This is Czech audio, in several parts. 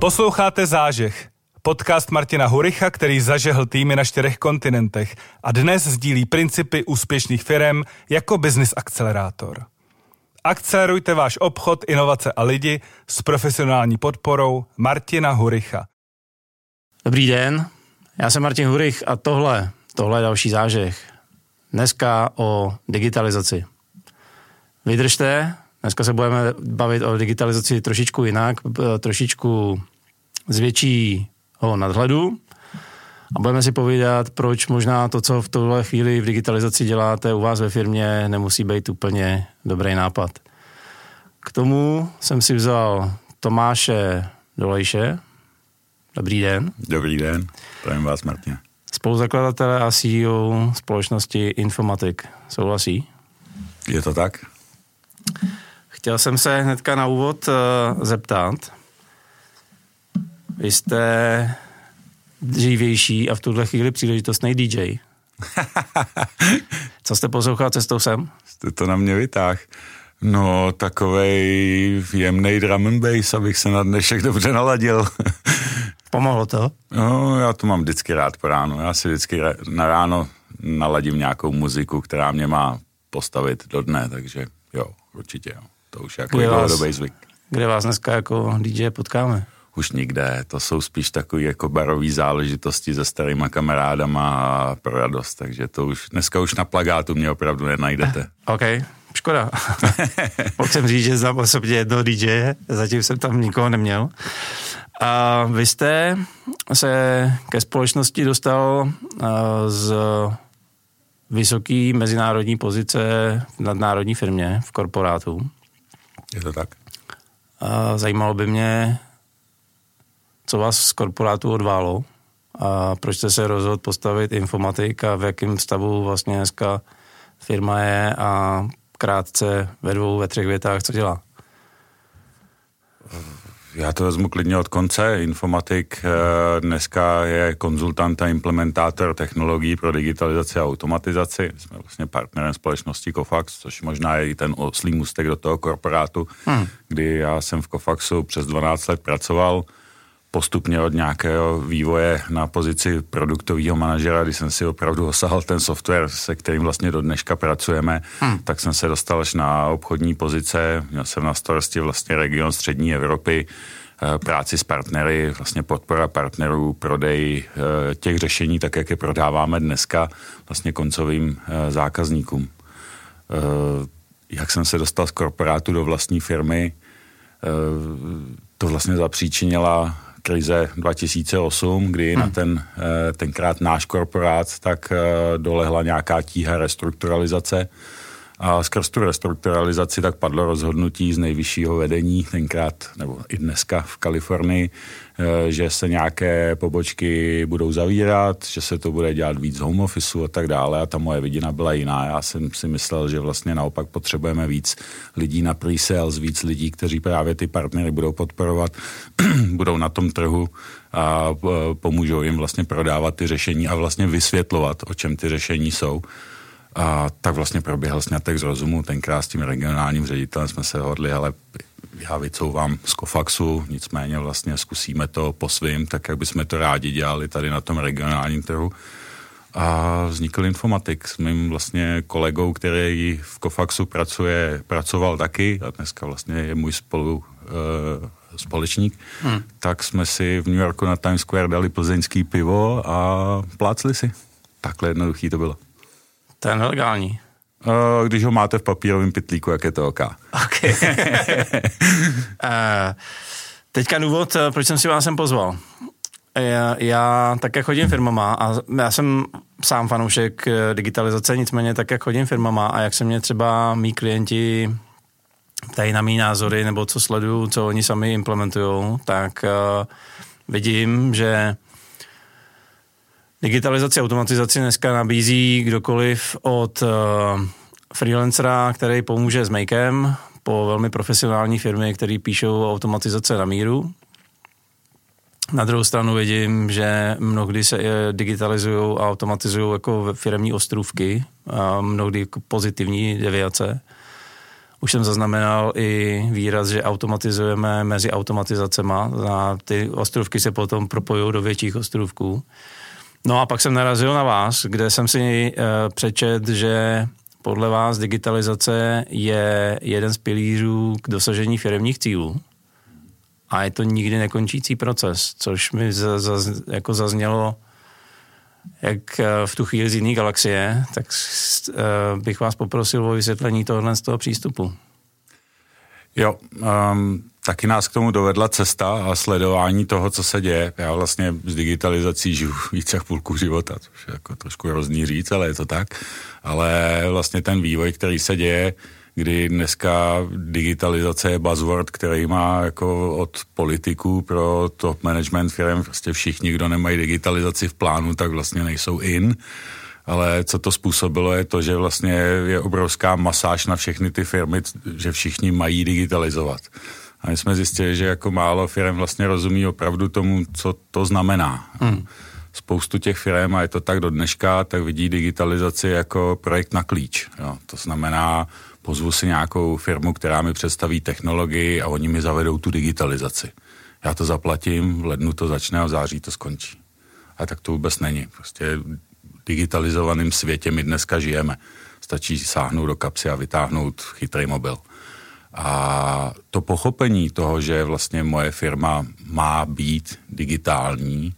Posloucháte Zážeh, podcast Martina Huricha, který zažehl týmy na čtyřech kontinentech a dnes sdílí principy úspěšných firm jako business akcelerátor. Akcelerujte váš obchod, inovace a lidi s profesionální podporou Martina Huricha. Dobrý den, já jsem Martin Hurich a tohle, tohle je další zážeh. Dneska o digitalizaci. Vydržte, dneska se budeme bavit o digitalizaci trošičku jinak, trošičku z většího nadhledu a budeme si povídat, proč možná to, co v tuhle chvíli v digitalizaci děláte u vás ve firmě, nemusí být úplně dobrý nápad. K tomu jsem si vzal Tomáše Dolejše. Dobrý den. Dobrý den, zdravím vás, Martin. Spoluzakladatele a CEO společnosti Informatik. Souhlasí? Je to tak? Chtěl jsem se hnedka na úvod uh, zeptat. Vy jste dřívější a v tuhle chvíli příležitostný DJ. Co jste poslouchal cestou sem? Jste to na mě vytáh. No, takovej jemný drum and bass, abych se na dnešek dobře naladil. Pomohlo to? No, já to mám vždycky rád po ránu. Já si vždycky na ráno naladím nějakou muziku, která mě má postavit do dne, takže jo, určitě jo. To už jako dlouhodobý zvyk. Kde vás dneska jako DJ potkáme? Už nikde, to jsou spíš takové jako barové záležitosti se starýma kamarádama pro radost, takže to už, dneska už na plagátu mě opravdu nenajdete. OK, škoda. Mohl jsem říct, že znám osobně jednoho DJ, zatím jsem tam nikoho neměl. A vy jste se ke společnosti dostal z vysoké mezinárodní pozice v nadnárodní firmě, v korporátu. Je to tak. A zajímalo by mě, co vás z korporátu odválo a proč jste se rozhodl postavit informatik a v jakém stavu vlastně dneska firma je a krátce ve dvou, ve třech větách, co dělá? Já to vezmu klidně od konce. Informatik eh, dneska je konzultant a implementátor technologií pro digitalizaci a automatizaci. Jsme vlastně partnerem společnosti Kofax, což možná je i ten oslý mustek do toho korporátu, hmm. kdy já jsem v Kofaxu přes 12 let pracoval postupně od nějakého vývoje na pozici produktového manažera, když jsem si opravdu osahal ten software, se kterým vlastně do dneška pracujeme, hmm. tak jsem se dostal až na obchodní pozice. Měl jsem na starosti vlastně region střední Evropy, eh, práci s partnery, vlastně podpora partnerů, prodej eh, těch řešení, tak jak je prodáváme dneska vlastně koncovým eh, zákazníkům. Jak jsem se dostal z korporátu do vlastní firmy, to vlastně zapříčinila krize 2008, kdy hmm. na ten eh, tenkrát náš korporát tak eh, dolehla nějaká tíha restrukturalizace. A skrz tu restrukturalizaci tak padlo rozhodnutí z nejvyššího vedení, tenkrát nebo i dneska v Kalifornii, že se nějaké pobočky budou zavírat, že se to bude dělat víc home office a tak dále a ta moje vidina byla jiná. Já jsem si myslel, že vlastně naopak potřebujeme víc lidí na pre-sales, víc lidí, kteří právě ty partnery budou podporovat, budou na tom trhu a pomůžou jim vlastně prodávat ty řešení a vlastně vysvětlovat, o čem ty řešení jsou. A tak vlastně proběhl snětek z rozumu. Tenkrát s tím regionálním ředitelem jsme se hodli, ale já vycouvám z Kofaxu, nicméně vlastně zkusíme to po svým, tak jak bychom to rádi dělali tady na tom regionálním trhu. A vznikl Informatik s mým vlastně kolegou, který v Kofaxu pracuje, pracoval taky a dneska vlastně je můj spolu e, společník, hmm. tak jsme si v New Yorku na Times Square dali plzeňský pivo a plácli si. Takhle jednoduchý to bylo. To je nelegální. Uh, když ho máte v papírovém pitlíku, jak je to OK. OK. uh, teďka důvod, eh, proč jsem si vás sem pozval. Já, já také chodím firmama a já jsem sám fanoušek digitalizace, nicméně tak, jak chodím firmama a jak se mě třeba mý klienti tady na mý názory nebo co sleduju, co oni sami implementují, tak uh, vidím, že Digitalizaci automatizaci dneska nabízí kdokoliv od uh, freelancera, který pomůže s makem, po velmi profesionální firmy, které píšou automatizace na míru. Na druhou stranu vidím, že mnohdy se digitalizují a automatizují jako firmní ostrůvky, a mnohdy jako pozitivní deviace. už jsem zaznamenal i výraz, že automatizujeme mezi automatizacema. A ty ostrovky se potom propojují do větších ostrovků. No a pak jsem narazil na vás, kde jsem si uh, přečet, že podle vás digitalizace je jeden z pilířů k dosažení firmních cílů a je to nikdy nekončící proces, což mi za, za, jako zaznělo jak eh, v tu chvíli z jiné galaxie, tak uh, bych vás poprosil o vysvětlení tohohle z toho přístupu. Jo, um, taky nás k tomu dovedla cesta a sledování toho, co se děje. Já vlastně s digitalizací žiju více jak půlku života, což je jako trošku hrozný říct, ale je to tak. Ale vlastně ten vývoj, který se děje, kdy dneska digitalizace je buzzword, který má jako od politiků pro top management firm, prostě všichni, kdo nemají digitalizaci v plánu, tak vlastně nejsou in. Ale co to způsobilo je to, že vlastně je obrovská masáž na všechny ty firmy, že všichni mají digitalizovat. A my jsme zjistili, že jako málo firm vlastně rozumí opravdu tomu, co to znamená. Hmm. Spoustu těch firm, a je to tak do dneška, tak vidí digitalizaci jako projekt na klíč. Jo. To znamená, pozvu si nějakou firmu, která mi představí technologii a oni mi zavedou tu digitalizaci. Já to zaplatím, v lednu to začne a v září to skončí. A tak to vůbec není. Prostě digitalizovaném světě my dneska žijeme. Stačí sáhnout do kapsy a vytáhnout chytrý mobil. A to pochopení toho, že vlastně moje firma má být digitální,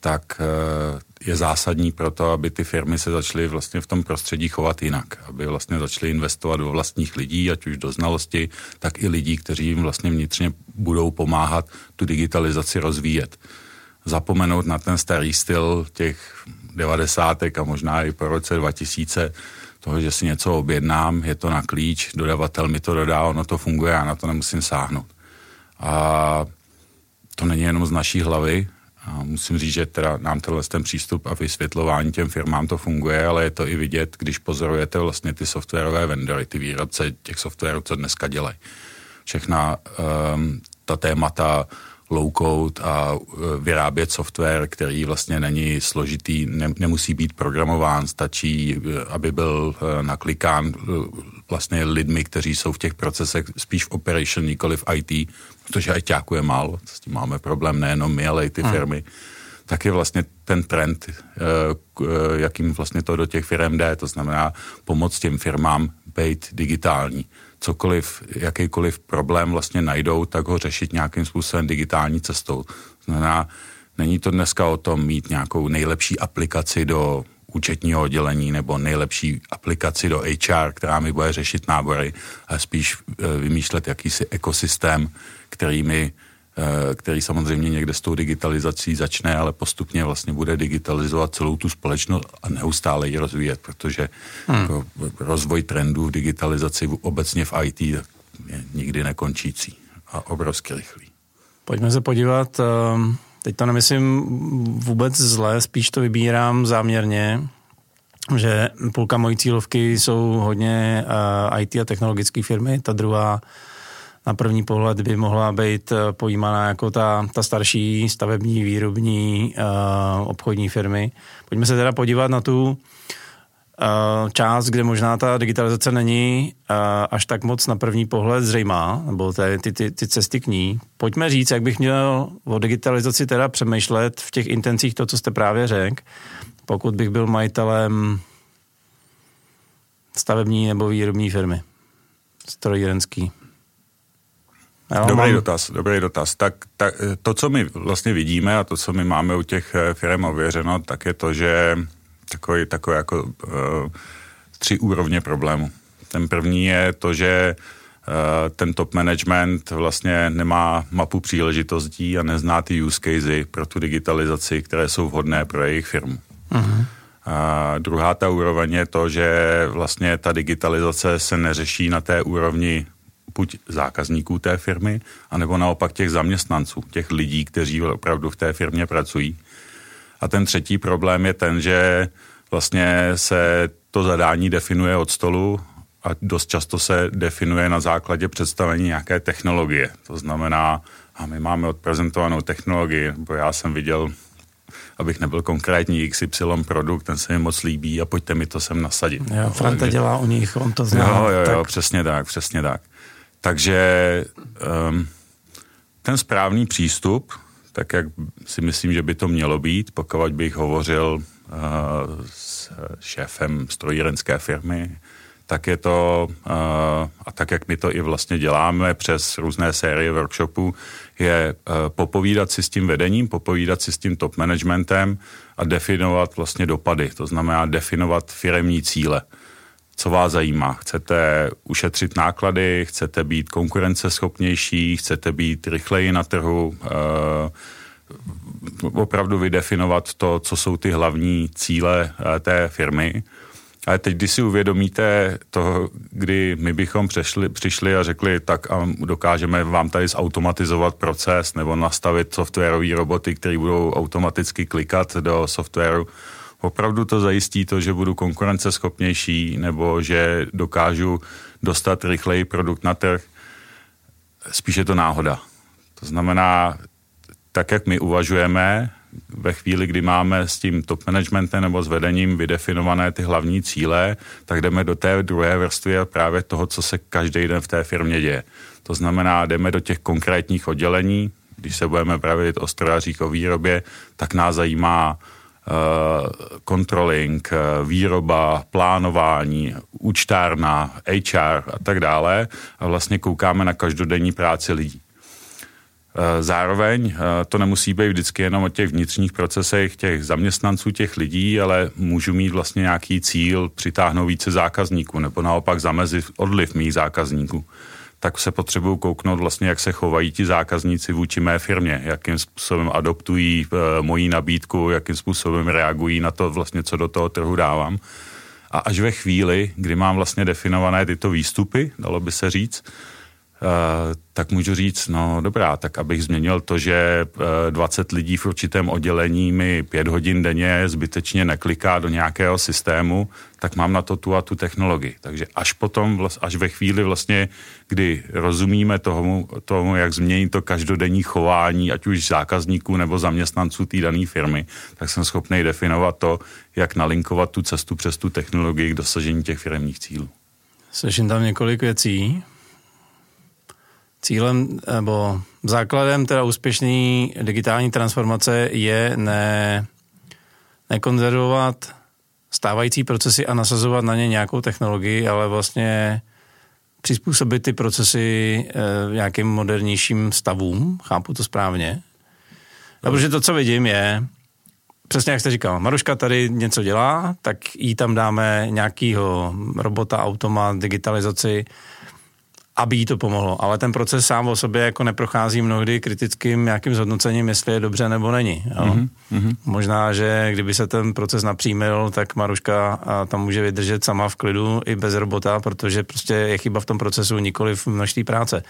tak eh, je zásadní pro to, aby ty firmy se začaly vlastně v tom prostředí chovat jinak, aby vlastně začaly investovat do vlastních lidí, ať už do znalosti, tak i lidí, kteří jim vlastně vnitřně budou pomáhat tu digitalizaci rozvíjet. Zapomenout na ten starý styl těch devadesátek a možná i po roce 2000, toho, že si něco objednám, je to na klíč, dodavatel mi to dodá, ono to funguje, já na to nemusím sáhnout. A to není jenom z naší hlavy, a musím říct, že teda nám tenhle ten přístup a vysvětlování těm firmám to funguje, ale je to i vidět, když pozorujete vlastně ty softwarové vendory, ty výrobce těch softwarů, co dneska dělají. Všechna um, ta témata low code a uh, vyrábět software, který vlastně není složitý, ne, nemusí být programován, stačí, uh, aby byl uh, naklikán vlastně lidmi, kteří jsou v těch procesech spíš v operation, nikoli v IT, protože ITáku je málo, s tím máme problém nejenom my, ale i ty hmm. firmy, tak je vlastně ten trend, jakým vlastně to do těch firm jde, to znamená pomoct těm firmám být digitální cokoliv, jakýkoliv problém vlastně najdou, tak ho řešit nějakým způsobem digitální cestou. Znamená, není to dneska o tom mít nějakou nejlepší aplikaci do účetního oddělení nebo nejlepší aplikaci do HR, která mi bude řešit nábory, ale spíš eh, vymýšlet jakýsi ekosystém, který mi který samozřejmě někde s tou digitalizací začne, ale postupně vlastně bude digitalizovat celou tu společnost a neustále ji rozvíjet, protože hmm. jako rozvoj trendů v digitalizaci obecně v IT je nikdy nekončící a obrovsky rychlý. Pojďme se podívat, ehm, teď to nemyslím vůbec zle, spíš to vybírám záměrně, že půlka mojí cílovky jsou hodně eh, IT a technologické firmy, ta druhá na první pohled by mohla být eh, pojímaná jako ta, ta starší stavební, výrobní, uh, obchodní firmy. Pojďme se teda podívat na tu uh, část, kde možná ta digitalizace není až tak moc na první pohled zřejmá, nebo ty, ty, ty, ty cesty k ní. Pojďme říct, jak bych měl o digitalizaci teda přemýšlet v těch intencích to, co jste právě řekl, pokud bych byl majitelem stavební nebo výrobní firmy, strojírenský. Jo, dobrý mám... dotaz, dobrý dotaz. Tak, tak to, co my vlastně vidíme a to, co my máme u těch eh, firm ověřeno, tak je to, že takový, takový jako uh, tři úrovně problému. Ten první je to, že uh, ten top management vlastně nemá mapu příležitostí a nezná ty use casey pro tu digitalizaci, které jsou vhodné pro jejich firmu. Uh-huh. A druhá ta úroveň je to, že vlastně ta digitalizace se neřeší na té úrovni buď zákazníků té firmy, anebo naopak těch zaměstnanců, těch lidí, kteří opravdu v té firmě pracují. A ten třetí problém je ten, že vlastně se to zadání definuje od stolu a dost často se definuje na základě představení nějaké technologie. To znamená, a my máme odprezentovanou technologii, nebo já jsem viděl abych nebyl konkrétní XY produkt, ten se mi moc líbí a pojďte mi to sem nasadit. Jo, Franta dělá u nich, on to zná. Jo, jo, jo, tak. přesně tak, přesně tak. Takže um, ten správný přístup, tak jak si myslím, že by to mělo být, pokud bych hovořil uh, s šéfem strojírenské firmy, tak je to, uh, a tak jak my to i vlastně děláme přes různé série workshopů, je uh, popovídat si s tím vedením, popovídat si s tím top managementem a definovat vlastně dopady, to znamená definovat firemní cíle. Co vás zajímá? Chcete ušetřit náklady, chcete být konkurenceschopnější, chcete být rychleji na trhu, uh, opravdu vydefinovat to, co jsou ty hlavní cíle té firmy ale teď, když si uvědomíte to, kdy my bychom přešli, přišli a řekli, tak a dokážeme vám tady zautomatizovat proces nebo nastavit softwarové roboty, které budou automaticky klikat do softwaru, opravdu to zajistí to, že budu konkurenceschopnější nebo že dokážu dostat rychleji produkt na trh. Spíše to náhoda. To znamená, tak jak my uvažujeme, ve chvíli, kdy máme s tím top managementem nebo s vedením vydefinované ty hlavní cíle, tak jdeme do té druhé vrstvy právě toho, co se každý den v té firmě děje. To znamená, jdeme do těch konkrétních oddělení, když se budeme bavit o strojařích, o výrobě, tak nás zajímá controlling, uh, výroba, plánování, účtárna, HR a tak dále. A vlastně koukáme na každodenní práci lidí. Eh, zároveň eh, to nemusí být vždycky jenom o těch vnitřních procesech těch zaměstnanců, těch lidí, ale můžu mít vlastně nějaký cíl přitáhnout více zákazníků nebo naopak zamezit odliv mých zákazníků tak se potřebuju kouknout vlastně, jak se chovají ti zákazníci vůči mé firmě, jakým způsobem adoptují e, moji nabídku, jakým způsobem reagují na to vlastně, co do toho trhu dávám. A až ve chvíli, kdy mám vlastně definované tyto výstupy, dalo by se říct, tak můžu říct, no dobrá, tak abych změnil to, že 20 eh, lidí v určitém oddělení mi pět hodin denně zbytečně nekliká do nějakého systému, tak mám na to tu a tu technologii. Takže až potom, až ve chvíli vlastně, kdy rozumíme tomu, tomu jak změnit to každodenní chování, ať už zákazníků nebo zaměstnanců té dané firmy, tak jsem schopný definovat to, jak nalinkovat tu cestu přes tu technologii k dosažení těch firmních cílů. Slyším tam několik věcí. Cílem nebo základem teda úspěšné digitální transformace je ne, nekonzervovat stávající procesy a nasazovat na ně nějakou technologii, ale vlastně přizpůsobit ty procesy e, nějakým modernějším stavům. Chápu to správně? No, protože to, co vidím, je, přesně jak jste říkal, Maruška tady něco dělá, tak jí tam dáme nějakýho robota, automat, digitalizaci, aby jí to pomohlo. Ale ten proces sám o sobě jako neprochází mnohdy kritickým nějakým zhodnocením, jestli je dobře nebo není. Jo? Mm-hmm. Možná, že kdyby se ten proces napřímil, tak Maruška tam může vydržet sama v klidu i bez robota, protože prostě je chyba v tom procesu, nikoli v množství práce.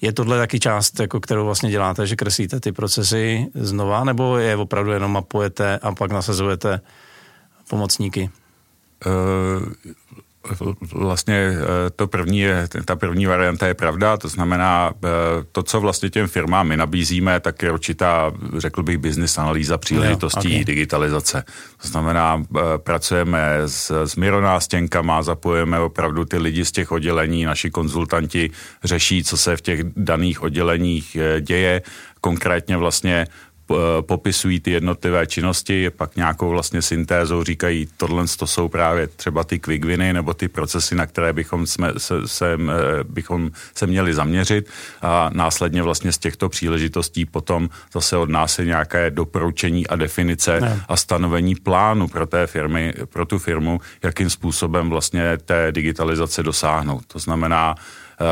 Je tohle taky část, jako kterou vlastně děláte, že kreslíte ty procesy znova, nebo je opravdu jenom mapujete a pak nasazujete pomocníky? Uh, vlastně eh, to první je, ta první varianta je pravda, to znamená eh, to, co vlastně těm firmám my nabízíme, tak je určitá, řekl bych, business analýza příležitostí okay. digitalizace. To znamená, eh, pracujeme s, s mironástěnkama, zapojujeme opravdu ty lidi z těch oddělení, naši konzultanti řeší, co se v těch daných odděleních děje, konkrétně vlastně popisují ty jednotlivé činnosti, pak nějakou vlastně syntézou říkají, tohle to jsou právě třeba ty quick winy nebo ty procesy, na které bychom, jsme, se, se, eh, bychom se měli zaměřit a následně vlastně z těchto příležitostí potom zase od nás je nějaké doporučení a definice ne. a stanovení plánu pro té firmy, pro tu firmu, jakým způsobem vlastně té digitalizace dosáhnout. To znamená, uh,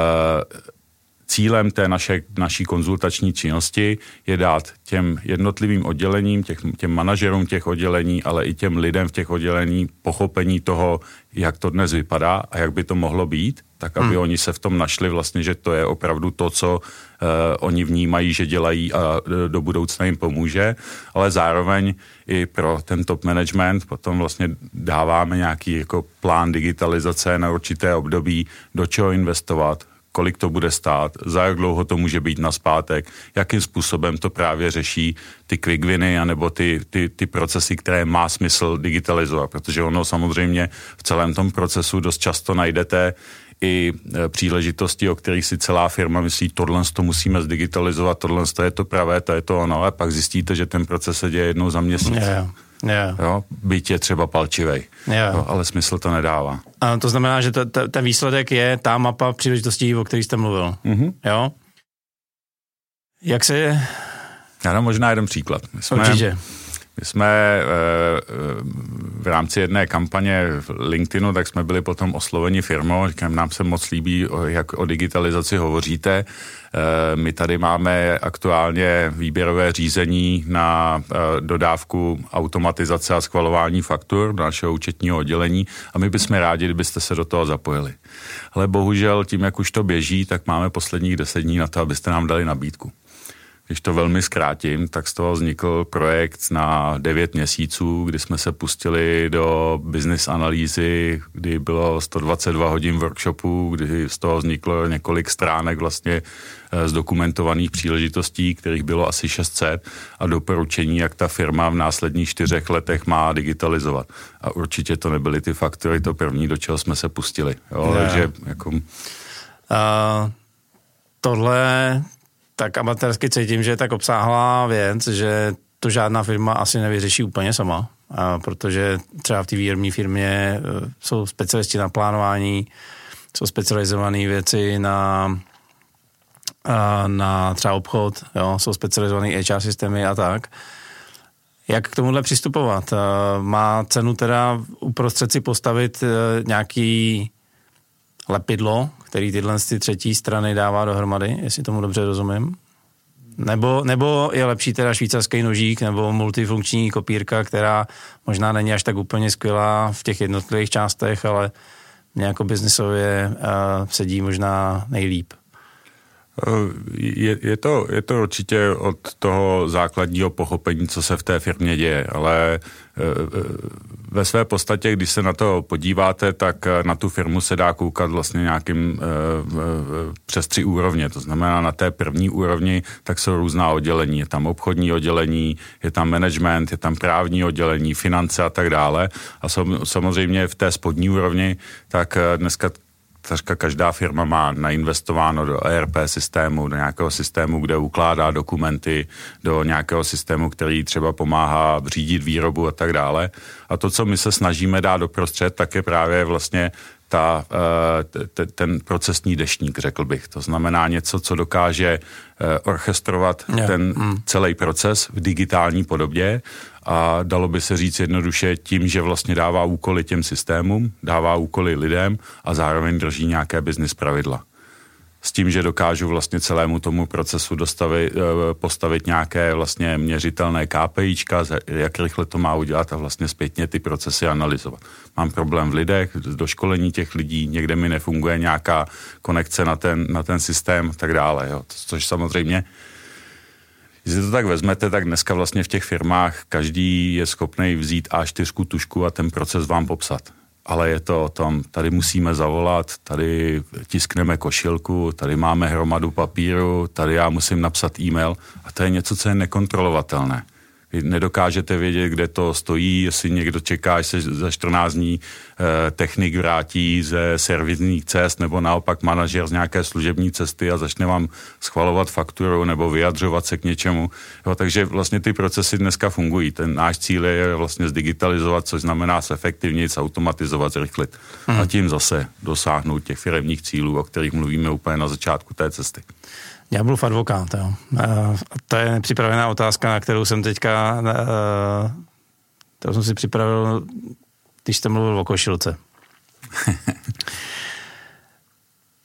cílem té naše, naší konzultační činnosti je dát těm jednotlivým oddělením, těch, těm manažerům těch oddělení, ale i těm lidem v těch oddělení pochopení toho, jak to dnes vypadá a jak by to mohlo být, tak aby hmm. oni se v tom našli vlastně, že to je opravdu to, co uh, oni vnímají, že dělají a uh, do budoucna jim pomůže, ale zároveň i pro ten top management potom vlastně dáváme nějaký jako plán digitalizace na určité období, do čeho investovat, kolik to bude stát, za jak dlouho to může být na zpátek, jakým způsobem to právě řeší ty quick winy anebo ty, ty, ty procesy, které má smysl digitalizovat, protože ono samozřejmě v celém tom procesu dost často najdete i e, příležitosti, o kterých si celá firma myslí, tohle to musíme zdigitalizovat, tohle to je to pravé, to je to ono, a pak zjistíte, že ten proces se děje jednou za měsíc. Yeah. Yeah. Jo, byť je třeba palčivej, yeah. jo, ale smysl to nedává. A to znamená, že ten výsledek je ta mapa příležitostí, o které jste mluvil. Mm-hmm. Jo? Jak se... Já dám možná jeden příklad. My jsme, Určitě. My jsme eh, v rámci jedné kampaně v LinkedInu, tak jsme byli potom osloveni firmou, říkám, nám se moc líbí, jak o digitalizaci hovoříte. Eh, my tady máme aktuálně výběrové řízení na eh, dodávku automatizace a schvalování faktur do našeho účetního oddělení a my bychom rádi, kdybyste se do toho zapojili. Ale bohužel tím, jak už to běží, tak máme posledních deset dní na to, abyste nám dali nabídku. Když to velmi zkrátím, tak z toho vznikl projekt na 9 měsíců, kdy jsme se pustili do business analýzy, kdy bylo 122 hodin workshopu, kdy z toho vzniklo několik stránek vlastně eh, zdokumentovaných příležitostí, kterých bylo asi 600 a doporučení, jak ta firma v následních čtyřech letech má digitalizovat. A určitě to nebyly ty faktory, to první, do čeho jsme se pustili. Jo, yeah. takže jako... Uh, tohle tak amatérsky cítím, že je tak obsáhlá věc, že to žádná firma asi nevyřeší úplně sama, a protože třeba v té výrobní firmě e, jsou specialisti na plánování, jsou specializované věci na, na třeba obchod, jo, jsou specializované HR systémy a tak. Jak k tomuhle přistupovat? E, má cenu teda uprostřed si postavit e, nějaký lepidlo, který tyhle ty třetí strany dává dohromady, jestli tomu dobře rozumím. Nebo, nebo je lepší teda švýcarský nožík nebo multifunkční kopírka, která možná není až tak úplně skvělá v těch jednotlivých částech, ale mě jako biznisově uh, sedí možná nejlíp. Je, je, to, je to určitě od toho základního pochopení, co se v té firmě děje, ale eh, ve své podstatě, když se na to podíváte, tak eh, na tu firmu se dá koukat vlastně nějakým eh, přes tři úrovně. To znamená, na té první úrovni tak jsou různá oddělení. Je tam obchodní oddělení, je tam management, je tam právní oddělení, finance a tak dále. A samozřejmě v té spodní úrovni, tak dneska takřka každá firma má nainvestováno do ERP systému, do nějakého systému, kde ukládá dokumenty, do nějakého systému, který třeba pomáhá řídit výrobu a tak dále. A to, co my se snažíme dát doprostřed, tak je právě vlastně ta, eh, ten procesní deštník, řekl bych. To znamená něco, co dokáže eh, orchestrovat yeah. ten mm. celý proces v digitální podobě a dalo by se říct jednoduše tím, že vlastně dává úkoly těm systémům, dává úkoly lidem a zároveň drží nějaké business pravidla. S tím, že dokážu vlastně celému tomu procesu dostavit, eh, postavit nějaké vlastně měřitelné KPIčka, jak rychle to má udělat a vlastně zpětně ty procesy analyzovat. Mám problém v lidech, do školení těch lidí, někde mi nefunguje nějaká konekce na ten, na ten systém a tak dále. Jo. Což samozřejmě když to tak vezmete, tak dneska vlastně v těch firmách každý je schopný vzít A4 tušku a ten proces vám popsat. Ale je to o tom, tady musíme zavolat, tady tiskneme košilku, tady máme hromadu papíru, tady já musím napsat e-mail a to je něco, co je nekontrolovatelné nedokážete vědět, kde to stojí, jestli někdo čeká, že se za 14 dní eh, technik vrátí ze servisních cest, nebo naopak manažer z nějaké služební cesty a začne vám schvalovat fakturu nebo vyjadřovat se k něčemu. Jo, takže vlastně ty procesy dneska fungují. Ten náš cíl je vlastně zdigitalizovat, což znamená zefektivnit, automatizovat, zrychlit. Hmm. A tím zase dosáhnout těch firmních cílů, o kterých mluvíme úplně na začátku té cesty. Ďáblův advokát, jo. To je nepřipravená otázka, na kterou jsem teďka, kterou jsem si připravil, když jste mluvil o košilce.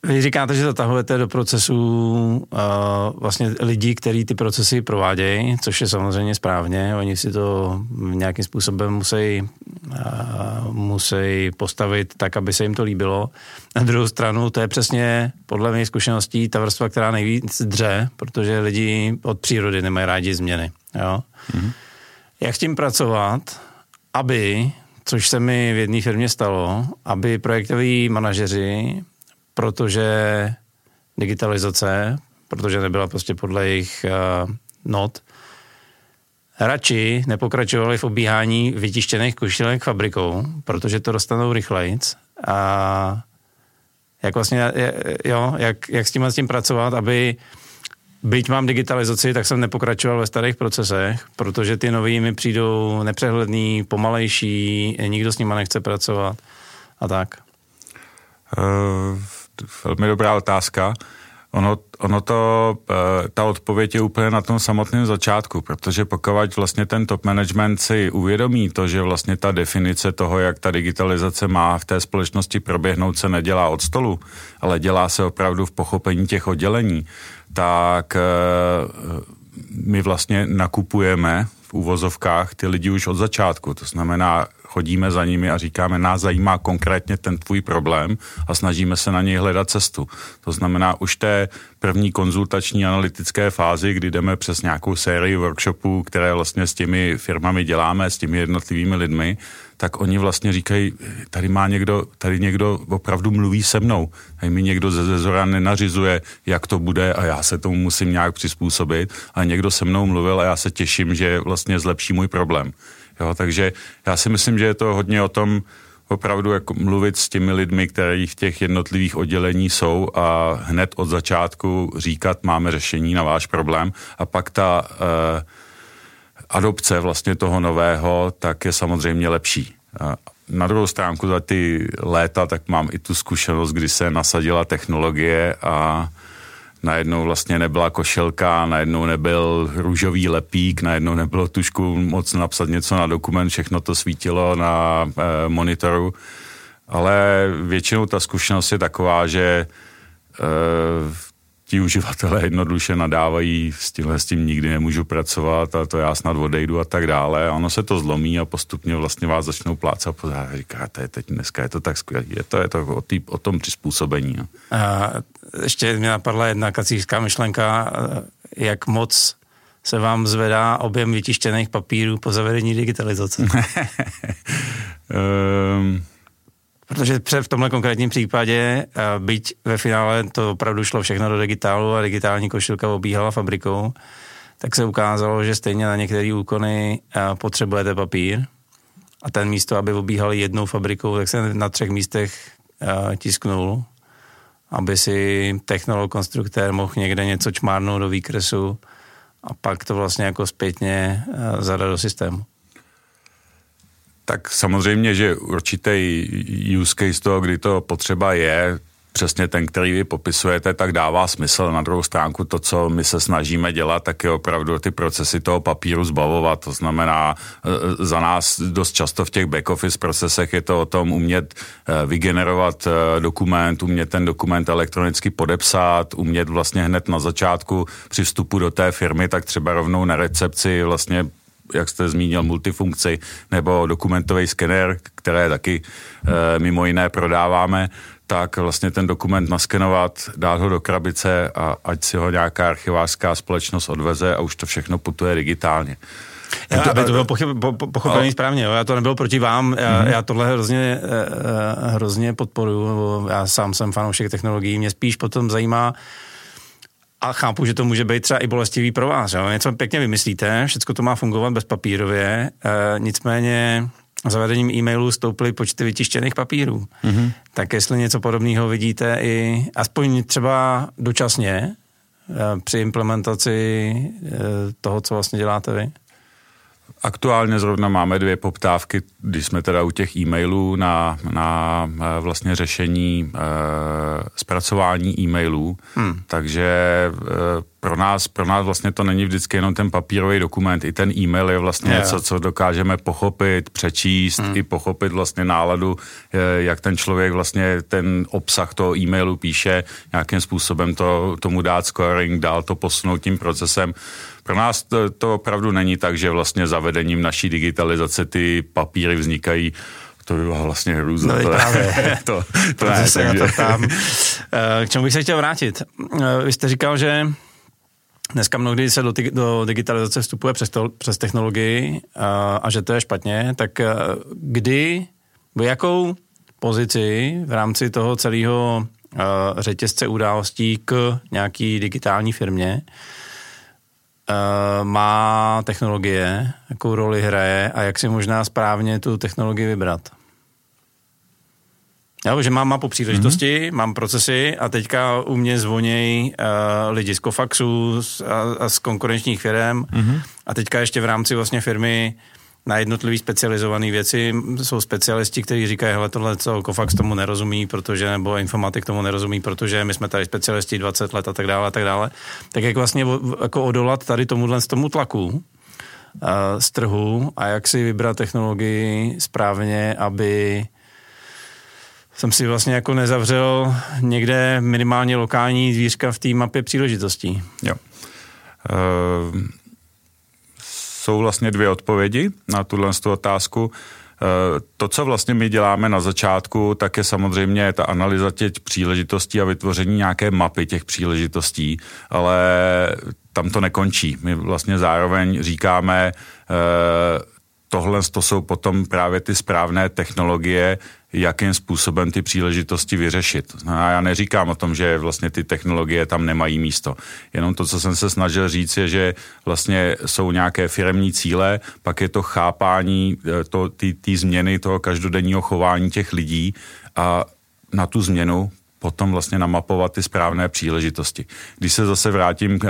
Vy říkáte, že zatahujete do procesu uh, vlastně lidí, kteří ty procesy provádějí, což je samozřejmě správně. Oni si to nějakým způsobem musí, uh, musí postavit tak, aby se jim to líbilo. Na druhou stranu, to je přesně podle mých zkušeností ta vrstva, která nejvíc dře, protože lidi od přírody nemají rádi změny. Jo? Mm-hmm. Jak s tím pracovat, aby, což se mi v jedné firmě stalo, aby projektoví manažeři protože digitalizace, protože nebyla prostě podle jejich uh, not, radši nepokračovali v obíhání vytištěných košilek fabrikou, protože to dostanou rychleji. A jak vlastně, jo, jak, jak s tím s tím pracovat, aby byť mám digitalizaci, tak jsem nepokračoval ve starých procesech, protože ty nový mi přijdou nepřehledný, pomalejší, nikdo s nima nechce pracovat a tak. Uh, velmi dobrá otázka. Ono, ono to, eh, ta odpověď je úplně na tom samotném začátku, protože pokud vlastně ten top management si uvědomí to, že vlastně ta definice toho, jak ta digitalizace má v té společnosti proběhnout, se nedělá od stolu, ale dělá se opravdu v pochopení těch oddělení, tak eh, my vlastně nakupujeme v úvozovkách ty lidi už od začátku. To znamená, chodíme za nimi a říkáme, nás zajímá konkrétně ten tvůj problém a snažíme se na něj hledat cestu. To znamená, už té první konzultační analytické fázi, kdy jdeme přes nějakou sérii workshopů, které vlastně s těmi firmami děláme, s těmi jednotlivými lidmi, tak oni vlastně říkají, tady má někdo, tady někdo opravdu mluví se mnou. Tady mi někdo ze zora nenařizuje, jak to bude a já se tomu musím nějak přizpůsobit, ale někdo se mnou mluvil a já se těším, že vlastně zlepší můj problém. Jo, takže já si myslím, že je to hodně o tom opravdu jako mluvit s těmi lidmi, kteří v těch jednotlivých oddělení jsou a hned od začátku říkat, máme řešení na váš problém a pak ta uh, adopce vlastně toho nového, tak je samozřejmě lepší. Na druhou stránku za ty léta, tak mám i tu zkušenost, kdy se nasadila technologie a najednou vlastně nebyla košelka, najednou nebyl růžový lepík, najednou nebylo tušku moc napsat něco na dokument, všechno to svítilo na e, monitoru, ale většinou ta zkušenost je taková, že e, ti uživatelé jednoduše nadávají, s tímhle s tím nikdy nemůžu pracovat a to já snad odejdu a tak dále. A ono se to zlomí a postupně vlastně vás začnou plácat a říkáte, teď dneska je to tak skvělé. Je to, je to o, tý, o tom přizpůsobení. No. A ještě mě napadla jedna kacířská myšlenka, jak moc se vám zvedá objem vytištěných papírů po zavedení digitalizace? um, Protože v tomhle konkrétním případě, eh, byť ve finále to opravdu šlo všechno do digitálu a digitální košilka obíhala fabrikou, tak se ukázalo, že stejně na některé úkony eh, potřebujete papír a ten místo, aby obíhal jednou fabrikou, tak se na třech místech eh, tisknul, aby si technolog, konstruktér mohl někde něco čmárnout do výkresu a pak to vlastně jako zpětně zadat do systému. Tak samozřejmě, že určitý use case toho, kdy to potřeba je, přesně ten, který vy popisujete, tak dává smysl. Na druhou stránku to, co my se snažíme dělat, tak je opravdu ty procesy toho papíru zbavovat. To znamená, e, za nás dost často v těch back-office procesech je to o tom umět e, vygenerovat e, dokument, umět ten dokument elektronicky podepsat, umět vlastně hned na začátku při vstupu do té firmy, tak třeba rovnou na recepci vlastně jak jste zmínil, multifunkci nebo dokumentový skener, které taky e, mimo jiné prodáváme, tak vlastně ten dokument naskenovat, dát ho do krabice a ať si ho nějaká archivářská společnost odveze a už to všechno putuje digitálně. Já, aby to bylo pochyb, po, pochopený no. správně, jo. já to nebylo proti vám, já, mm-hmm. já tohle hrozně, eh, hrozně podporuji, já sám jsem fanoušek technologií, mě spíš potom zajímá, a chápu, že to může být třeba i bolestivý pro vás. Jo? Něco pěkně vymyslíte, všechno to má fungovat bezpapírově, e, nicméně zavedením e-mailu stouply počty vytištěných papírů. Mm-hmm. Tak jestli něco podobného vidíte i aspoň třeba dočasně e, při implementaci e, toho, co vlastně děláte vy? Aktuálně zrovna máme dvě poptávky, když jsme teda u těch e-mailů na, na eh, vlastně řešení e, zpracování e-mailů, hmm. takže e, pro nás, pro nás vlastně to není vždycky jenom ten papírový dokument, i ten e-mail je vlastně yeah. něco, co dokážeme pochopit, přečíst, hmm. i pochopit vlastně náladu, jak ten člověk vlastně ten obsah toho e-mailu píše, nějakým způsobem to, tomu dát scoring, dál to posunout tím procesem. Pro nás to, to opravdu není tak, že vlastně zavedením naší digitalizace ty papíry vznikají to by byla vlastně hrůza. No, to, právě. to, to ne, se takže... to tam. Eh, k čemu bych se chtěl vrátit? Eh, vy jste říkal, že dneska mnohdy se do, do digitalizace vstupuje přes, to, přes technologii a, a že to je špatně, tak kdy, jakou pozici v rámci toho celého řetězce událostí k nějaký digitální firmě, má technologie, jakou roli hraje a jak si možná správně tu technologii vybrat. Jo, že mám mapu příležitosti, mm-hmm. mám procesy a teďka u mě zvonějí uh, lidi z Kofaxu a, a z konkurenčních firm mm-hmm. a teďka ještě v rámci vlastně firmy na jednotlivé specializované věci jsou specialisti, kteří říkají, hele, tohle co Kofax tomu nerozumí, protože, nebo informatik tomu nerozumí, protože my jsme tady specialisti 20 let a tak dále a tak dále. Tak jak vlastně jako odolat tady tomuhle z tomu tlaku uh, z trhu a jak si vybrat technologii správně, aby jsem si vlastně jako nezavřel někde minimálně lokální dvířka v té mapě příležitostí. Jo. Uh, jsou vlastně dvě odpovědi na tuhle otázku. Uh, to, co vlastně my děláme na začátku, tak je samozřejmě ta analýza těch příležitostí a vytvoření nějaké mapy těch příležitostí, ale tam to nekončí. My vlastně zároveň říkáme, uh, tohle to jsou potom právě ty správné technologie, jakým způsobem ty příležitosti vyřešit. A já neříkám o tom, že vlastně ty technologie tam nemají místo. Jenom to, co jsem se snažil říct, je, že vlastně jsou nějaké firmní cíle, pak je to chápání e, to, ty, ty změny toho každodenního chování těch lidí a na tu změnu potom vlastně namapovat ty správné příležitosti. Když se zase vrátím k, e,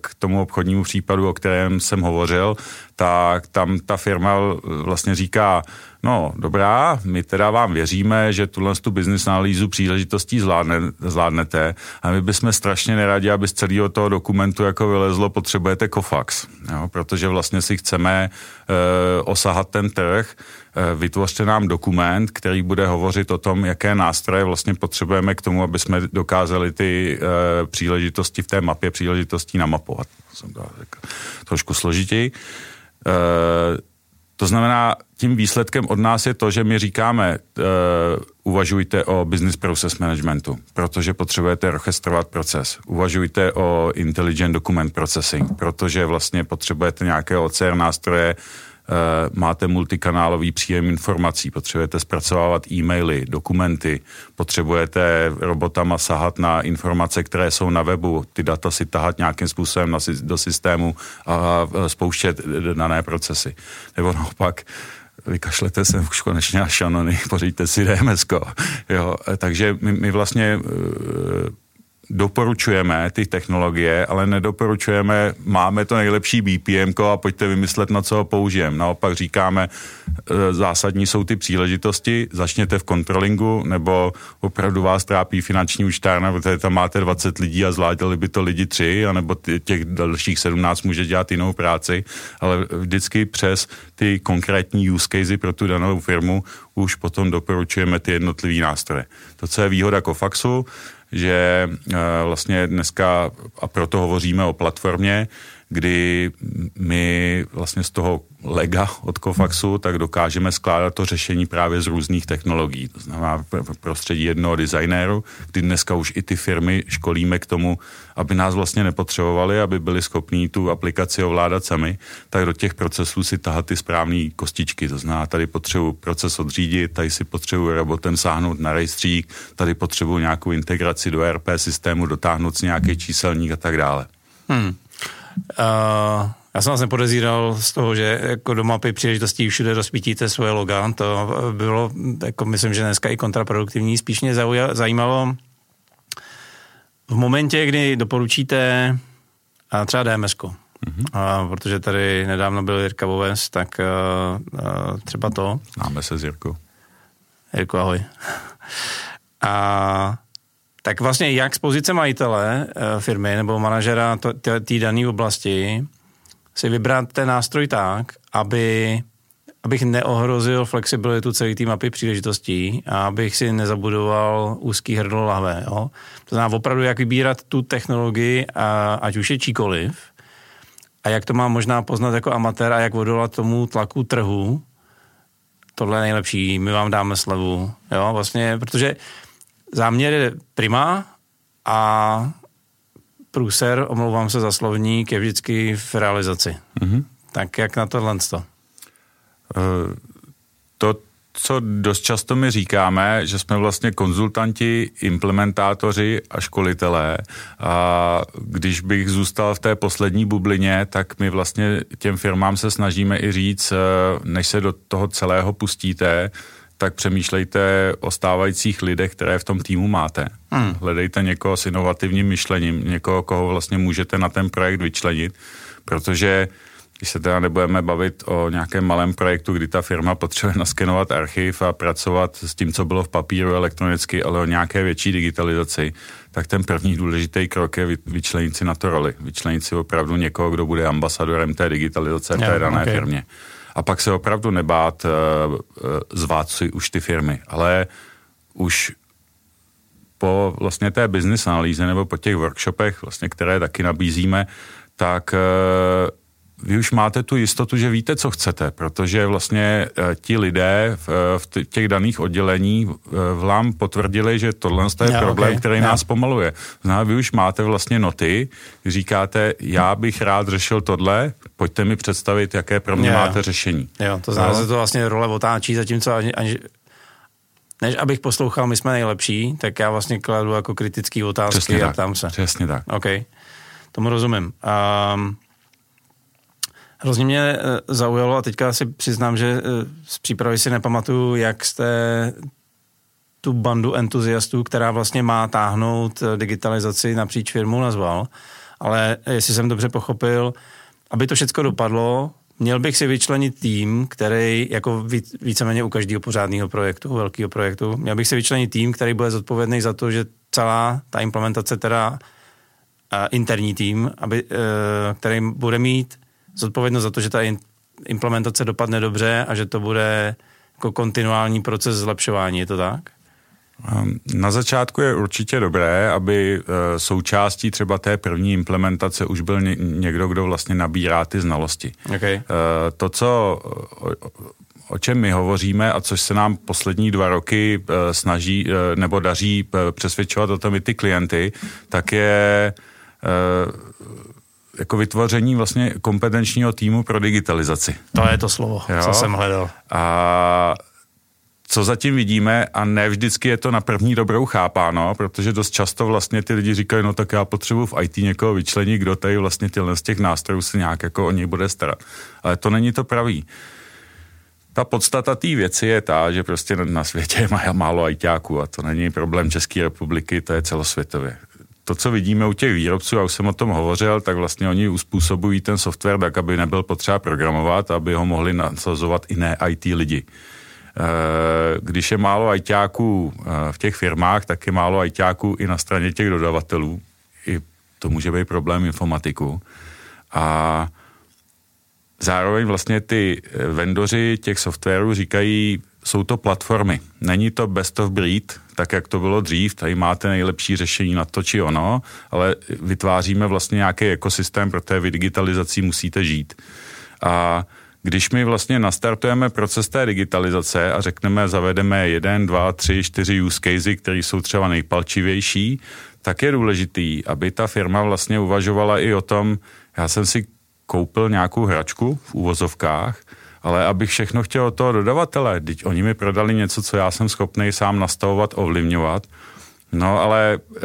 k tomu obchodnímu případu, o kterém jsem hovořil, tak tam ta firma vlastně říká, no dobrá, my teda vám věříme, že tuhle tu business analýzu příležitostí zvládne, zvládnete a my bychom strašně neradi, aby z celého toho dokumentu jako vylezlo, potřebujete Kofax, jo, protože vlastně si chceme e, osahat ten trh, e, vytvořte nám dokument, který bude hovořit o tom, jaké nástroje vlastně potřebujeme k tomu, aby jsme dokázali ty e, příležitosti v té mapě příležitostí namapovat. Jsem to trošku složitěji. Eh, to znamená, tím výsledkem od nás je to, že my říkáme, uh, uvažujte o business process managementu, protože potřebujete orchestrovat proces. Uvažujte o intelligent document processing, protože vlastně potřebujete nějaké OCR nástroje, máte multikanálový příjem informací, potřebujete zpracovávat e-maily, dokumenty, potřebujete robotama sahat na informace, které jsou na webu, ty data si tahat nějakým způsobem do systému a spouštět dané procesy. Nebo naopak, vykašlete se už konečně na šanony, pořiďte si DMS. Jo, eh, takže my, my vlastně eh, doporučujeme ty technologie, ale nedoporučujeme, máme to nejlepší BPM a pojďte vymyslet, na co ho použijeme. Naopak říkáme, e, zásadní jsou ty příležitosti, začněte v kontrolingu, nebo opravdu vás trápí finanční účtárna, protože tam máte 20 lidí a zvládali by to lidi tři, anebo těch dalších 17 může dělat jinou práci, ale vždycky přes ty konkrétní use casey pro tu danou firmu už potom doporučujeme ty jednotlivé nástroje. To, co je výhoda Kofaxu, že eh, vlastně dneska, a proto hovoříme o platformě, kdy my vlastně z toho lega od Kofaxu, tak dokážeme skládat to řešení právě z různých technologií. To znamená v prostředí jednoho designéru, kdy dneska už i ty firmy školíme k tomu, aby nás vlastně nepotřebovali, aby byli schopní tu aplikaci ovládat sami, tak do těch procesů si tahat ty správné kostičky. To znamená, tady potřebuji proces odřídit, tady si potřebuji robotem sáhnout na rejstřík, tady potřebuji nějakou integraci do ERP systému, dotáhnout si nějaký číselník a tak dále. Hmm. Uh, já jsem vás nepodezíral z toho, že jako do mapy příležitostí všude rozpítíte svoje loga. To bylo, jako myslím, že dneska i kontraproduktivní. Spíš mě zajímalo, v momentě, kdy doporučíte a třeba DMS, mm-hmm. a, protože tady nedávno byl Jirka Boves, tak a, a, třeba to. Máme se s Jirkou. Jirko, ahoj. A tak vlastně jak z pozice majitele eh, firmy nebo manažera té dané oblasti si vybrat ten nástroj tak, aby, abych neohrozil flexibilitu celé té mapy příležitostí a abych si nezabudoval úzký hrdlo lahve. Jo? To znamená opravdu, jak vybírat tu technologii, a, ať už je číkoliv, a jak to mám možná poznat jako amatér a jak odolat tomu tlaku trhu, tohle je nejlepší, my vám dáme slevu. Jo? Vlastně, protože záměr je prima a průser, omlouvám se za slovník, je vždycky v realizaci. Mm-hmm. Tak jak na tohle to? Uh, to co dost často my říkáme, že jsme vlastně konzultanti, implementátoři a školitelé. A když bych zůstal v té poslední bublině, tak my vlastně těm firmám se snažíme i říct, eh, než se do toho celého pustíte, tak přemýšlejte o stávajících lidech, které v tom týmu máte. Hmm. Hledejte někoho s inovativním myšlením, někoho, koho vlastně můžete na ten projekt vyčlenit, protože když se teda nebudeme bavit o nějakém malém projektu, kdy ta firma potřebuje naskenovat archiv a pracovat s tím, co bylo v papíru elektronicky, ale o nějaké větší digitalizaci, tak ten první důležitý krok je vyčlenit si na to roli. Vyčlenit si opravdu někoho, kdo bude ambasadorem té digitalizace v té dané okay. firmě. A pak se opravdu nebát uh, zvát si už ty firmy, ale už po vlastně té business analýze nebo po těch workshopech, vlastně, které taky nabízíme, tak uh, vy už máte tu jistotu, že víte, co chcete, protože vlastně eh, ti lidé v, eh, v těch daných oddělení eh, vám potvrdili, že tohle je ja, problém, okay, který ja. nás pomaluje. Zná, vy už máte vlastně noty, říkáte, já bych rád řešil tohle, pojďte mi představit, jaké pro mě ja. máte řešení. Jo, to znamená, no. že to vlastně role otáčí, zatímco ani, ani, než abych poslouchal, my jsme nejlepší, tak já vlastně kladu jako kritický otázky Přesně a tam se. Přesně tak. OK, tomu rozumím. Um, Hrozně mě eh, zaujalo a teďka si přiznám, že eh, z přípravy si nepamatuju, jak jste tu bandu entuziastů, která vlastně má táhnout eh, digitalizaci napříč firmu nazval, ale jestli jsem dobře pochopil, aby to všechno dopadlo, měl bych si vyčlenit tým, který jako víceméně u každého pořádného projektu, velkého projektu, měl bych si vyčlenit tým, který bude zodpovědný za to, že celá ta implementace teda interní tým, aby, který bude mít zodpovědnost za to, že ta implementace dopadne dobře a že to bude jako kontinuální proces zlepšování, je to tak? Ehm, na začátku je určitě dobré, aby eh, součástí třeba té první implementace už byl někdo, kdo vlastně nabírá ty znalosti. Okay. Eh, to, co, o čem my hovoříme a což se nám poslední dva roky eh, snaží nebo daří přesvědčovat o tom i ty klienty, tak je jako vytvoření vlastně kompetenčního týmu pro digitalizaci. To je to slovo, jo? co jsem hledal. A co zatím vidíme, a ne vždycky je to na první dobrou chápáno, protože dost často vlastně ty lidi říkají, no tak já potřebuji v IT někoho vyčlenit, kdo tady vlastně tyhle z těch nástrojů se nějak jako o něj bude starat. Ale to není to pravý. Ta podstata té věci je ta, že prostě na světě je málo ajťáků a to není problém České republiky, to je celosvětově to, co vidíme u těch výrobců, já už jsem o tom hovořil, tak vlastně oni uspůsobují ten software tak, aby nebyl potřeba programovat, aby ho mohli nasazovat i ne IT lidi. Eh, když je málo ITáků eh, v těch firmách, tak je málo ITáků i na straně těch dodavatelů. I to může být problém informatiku. A zároveň vlastně ty vendoři těch softwarů říkají, jsou to platformy. Není to best of breed, tak jak to bylo dřív, tady máte nejlepší řešení na to či ono, ale vytváříme vlastně nějaký ekosystém, protože vy digitalizací musíte žít. A když my vlastně nastartujeme proces té digitalizace a řekneme, zavedeme jeden, dva, tři, čtyři use casey, které jsou třeba nejpalčivější, tak je důležitý, aby ta firma vlastně uvažovala i o tom, já jsem si koupil nějakou hračku v úvozovkách, ale abych všechno chtěl od toho dodavatele, teď oni mi prodali něco, co já jsem schopný sám nastavovat, ovlivňovat, No ale e,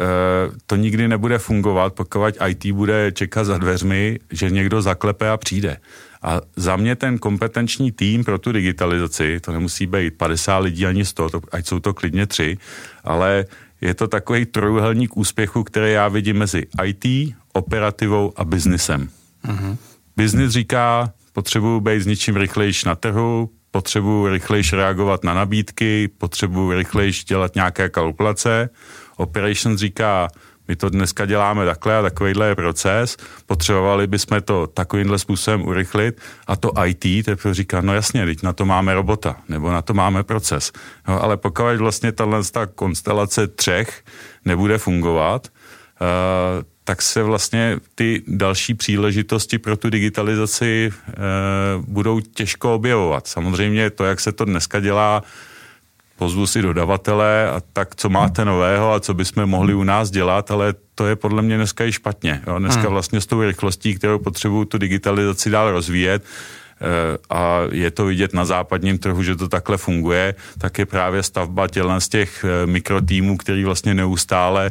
to nikdy nebude fungovat, pokud IT bude čekat za dveřmi, že někdo zaklepe a přijde. A za mě ten kompetenční tým pro tu digitalizaci, to nemusí být 50 lidí ani 100, to, ať jsou to klidně tři, ale je to takový trojuhelník úspěchu, který já vidím mezi IT, operativou a biznisem. Mm-hmm. Biznis říká, potřebuju být s něčím rychlejší na trhu, potřebuju rychlejší reagovat na nabídky, potřebuju rychlejší dělat nějaké kalkulace. Operations říká, my to dneska děláme takhle a takovýhle je proces, potřebovali bychom to takovýmhle způsobem urychlit a to IT teprve říká, no jasně, teď na to máme robota, nebo na to máme proces. No, ale pokud vlastně tahle konstelace třech nebude fungovat, uh, tak se vlastně ty další příležitosti pro tu digitalizaci e, budou těžko objevovat. Samozřejmě to, jak se to dneska dělá, pozvu si dodavatele a tak, co máte nového a co bychom mohli u nás dělat, ale to je podle mě dneska i špatně. Jo? Dneska hmm. vlastně s tou rychlostí, kterou potřebuju tu digitalizaci dál rozvíjet, a je to vidět na západním trhu, že to takhle funguje, tak je právě stavba tělen z těch mikrotýmů, který vlastně neustále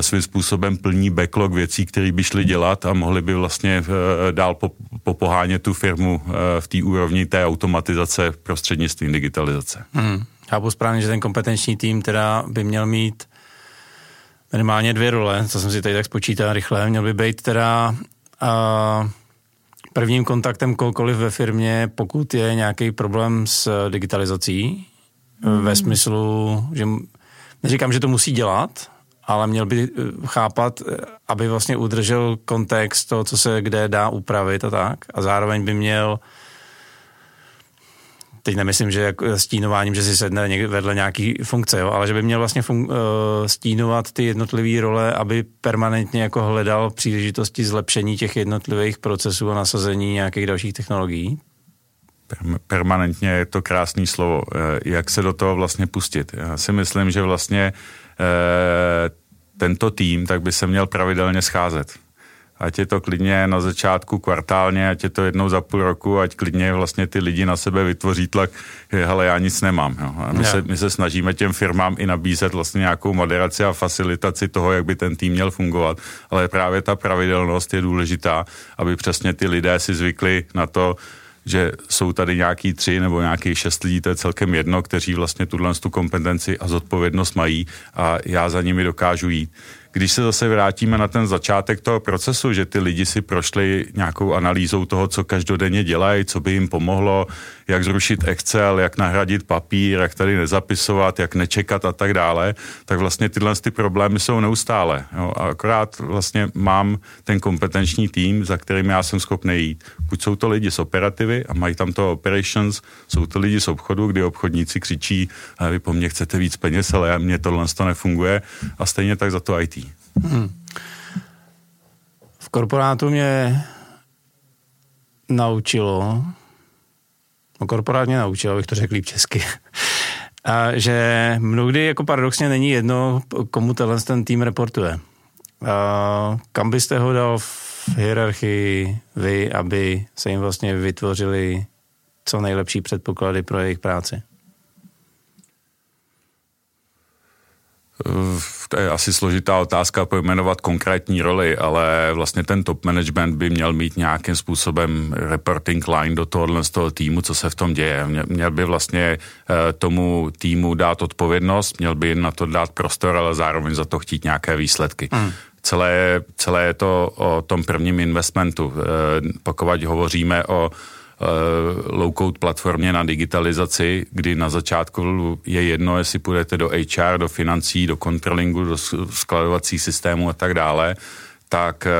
svým způsobem plní backlog věcí, které by šly dělat a mohli by vlastně dál popohánět tu firmu v té úrovni té automatizace prostřednictvím digitalizace. Hmm. Chápu správně, že ten kompetenční tým teda by měl mít minimálně dvě role, co jsem si tady tak spočítal rychle. Měl by být teda uh, prvním kontaktem kohokoliv ve firmě, pokud je nějaký problém s digitalizací, mm. ve smyslu, že neříkám, že to musí dělat, ale měl by e, chápat, e, aby vlastně udržel kontext toho, co se kde dá upravit a tak. A zároveň by měl teď nemyslím, že jako stínováním, že si sedne vedle nějaký funkce, jo, ale že by měl vlastně fun- eh, stínovat ty jednotlivé role, aby permanentně jako hledal příležitosti zlepšení těch jednotlivých procesů a nasazení nějakých dalších technologií. Permanentně je to krásné slovo. Eh, jak se do toho vlastně pustit? Já si myslím, že vlastně eh, tento tým tak by se měl pravidelně scházet ať je to klidně na začátku kvartálně, ať je to jednou za půl roku, ať klidně vlastně ty lidi na sebe vytvoří tlak, že hele, já nic nemám. Jo. A my, se, my se snažíme těm firmám i nabízet vlastně nějakou moderaci a facilitaci toho, jak by ten tým měl fungovat, ale právě ta pravidelnost je důležitá, aby přesně ty lidé si zvykli na to, že jsou tady nějaký tři nebo nějaký šest lidí, to je celkem jedno, kteří vlastně tuhle tu kompetenci a zodpovědnost mají a já za nimi dokážu jít. Když se zase vrátíme na ten začátek toho procesu, že ty lidi si prošli nějakou analýzou toho, co každodenně dělají, co by jim pomohlo, jak zrušit Excel, jak nahradit papír, jak tady nezapisovat, jak nečekat a tak dále, tak vlastně tyhle ty problémy jsou neustále. Jo? A akorát vlastně mám ten kompetenční tým, za kterým já jsem schopný jít. Buď jsou to lidi z operativy a mají tam to operations, jsou to lidi z obchodu, kdy obchodníci křičí, vy po mně chcete víc peněz, ale mně tohle to nefunguje a stejně tak za to IT. Hmm. V korporátu mě naučilo, no korporát mě naučilo, abych to řekl líp česky, a že mnohdy jako paradoxně není jedno, komu tenhle ten tým reportuje. A kam byste ho dal v hierarchii vy, aby se jim vlastně vytvořili co nejlepší předpoklady pro jejich práci? To je asi složitá otázka pojmenovat konkrétní roli, ale vlastně ten top management by měl mít nějakým způsobem reporting line do tohohle z toho týmu, co se v tom děje. Měl by vlastně eh, tomu týmu dát odpovědnost, měl by na to dát prostor, ale zároveň za to chtít nějaké výsledky. Hmm. Celé, celé je to o tom prvním investmentu. Eh, pokud hovoříme o Eh, low-code platformě na digitalizaci, kdy na začátku je jedno, jestli půjdete do HR, do financí, do controllingu, do skladovacích systémů a tak dále, tak eh,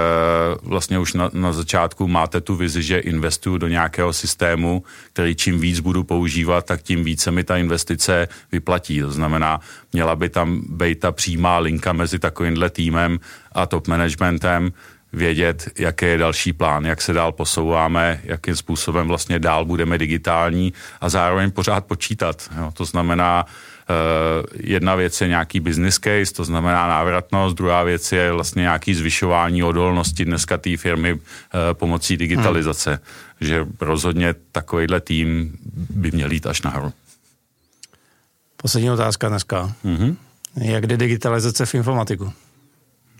vlastně už na, na začátku máte tu vizi, že investuju do nějakého systému, který čím víc budu používat, tak tím více mi ta investice vyplatí. To znamená, měla by tam být ta přímá linka mezi takovýmhle týmem a top managementem, vědět, jaký je další plán, jak se dál posouváme, jakým způsobem vlastně dál budeme digitální a zároveň pořád počítat. Jo. To znamená, Uh, jedna věc je nějaký business case, to znamená návratnost, druhá věc je vlastně nějaký zvyšování odolnosti dneska té firmy uh, pomocí digitalizace. Hmm. Že rozhodně takovýhle tým by měl jít až nahoru. Poslední otázka dneska. Mm-hmm. Jak jde digitalizace v informatiku?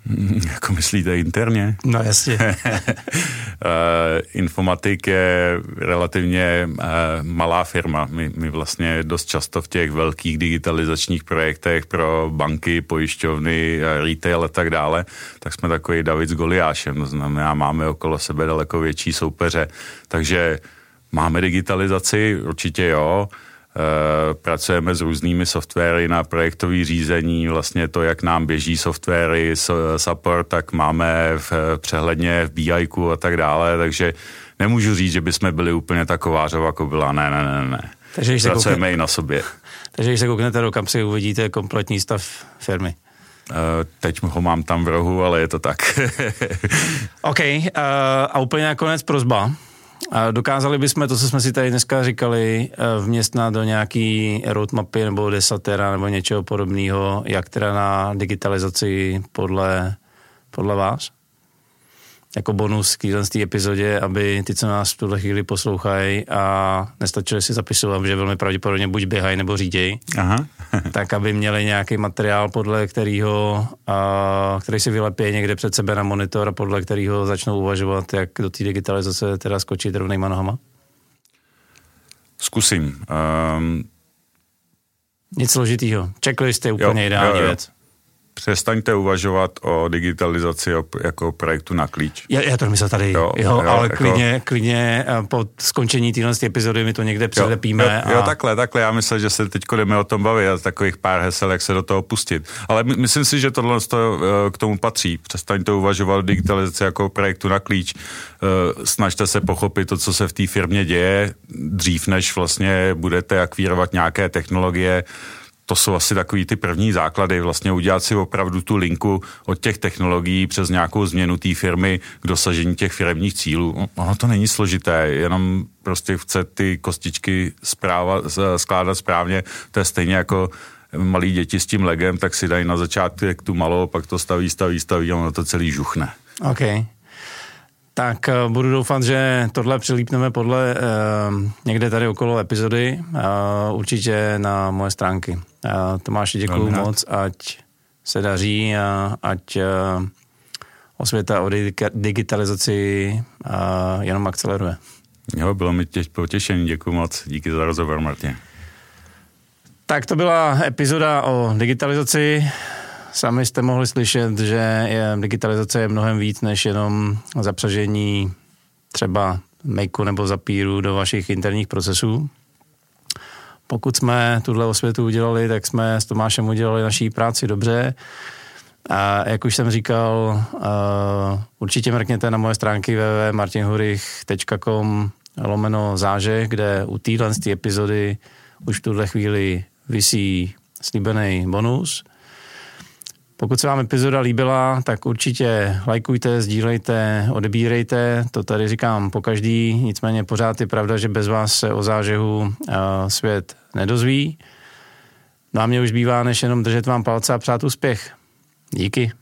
Jako myslíte interně? No jasně. Eh, informatik je relativně eh, malá firma. My, my vlastně dost často v těch velkých digitalizačních projektech pro banky, pojišťovny, eh, retail a tak dále, tak jsme takový David s Goliášem. To znamená, máme okolo sebe daleko větší soupeře. Takže máme digitalizaci, určitě jo. Eh, pracujeme s různými softwary na projektové řízení, vlastně to, jak nám běží softwary, support, tak máme v přehledně v BI a tak dále, takže nemůžu říct, že bychom byli úplně taková jako byla, ne, ne, ne, ne. Takže když Pracujeme koukne... i na sobě. Takže když se kouknete do kampsy, uvidíte kompletní stav firmy. Uh, teď ho mám tam v rohu, ale je to tak. OK, uh, a úplně nakonec prozba. Dokázali bychom to, co jsme si tady dneska říkali, eh, vměstnat do nějaký roadmapy nebo desatera nebo něčeho podobného, jak teda na digitalizaci podle, podle vás? Jako bonus k té epizodě, aby ty, co nás v tuhle chvíli poslouchají a nestačili si zapisovat, že velmi pravděpodobně buď běhají nebo řídějí, tak aby měli nějaký materiál, podle kterého, a, který si vylepí někde před sebe na monitor a podle kterého začnou uvažovat, jak do té digitalizace teda skočit rovnýma nohama? Zkusím. Um... Nic složitýho. Checklist je úplně jo, ideální jo, jo. věc přestaňte uvažovat o digitalizaci jako projektu na klíč. Já, já to myslím tady, jo, jo, jo ale jako... klidně, klidně eh, po skončení téhle epizody my to někde přilepíme. Jo, jo, a... jo, takhle, takhle. Já myslím, že se teď jdeme o tom bavit a takových pár hesel, jak se do toho pustit. Ale my, myslím si, že tohle to, eh, k tomu patří. Přestaňte uvažovat o digitalizaci jako projektu na klíč. Eh, snažte se pochopit to, co se v té firmě děje, dřív než vlastně budete akvírovat nějaké technologie to jsou asi takový ty první základy, vlastně udělat si opravdu tu linku od těch technologií přes nějakou změnu té firmy k dosažení těch firmních cílů. Ono to není složité, jenom prostě chce ty kostičky zpráva, skládat správně. To je stejně jako malí děti s tím legem, tak si dají na začátek tu malou, pak to staví, staví, staví a ono to celý žuchne. Okay tak eh, budu doufat, že tohle přilípneme podle uh, někde tady okolo epizody, uh, určitě na moje stránky. Uh, Tomáši, děkuji moc, ať se daří a ať uh, osvěta o digitalizaci uh, jenom akceleruje. Jo, bylo mi těž potěšení, děkuji moc, díky za rozhovor, Martin. Tak to byla epizoda o digitalizaci. Sami jste mohli slyšet, že je, digitalizace je mnohem víc než jenom zapřažení třeba makeu nebo zapíru do vašich interních procesů. Pokud jsme tuhle osvětu udělali, tak jsme s Tomášem udělali naší práci dobře. A jak už jsem říkal, uh, určitě mrkněte na moje stránky www.martinhurich.com lomeno záže, kde u téhle epizody už v tuhle chvíli vysí slíbený bonus – pokud se vám epizoda líbila, tak určitě lajkujte, sdílejte, odebírejte, to tady říkám po každý, nicméně pořád je pravda, že bez vás se o zážehu uh, svět nedozví. No a mě už bývá, než jenom držet vám palce a přát úspěch. Díky.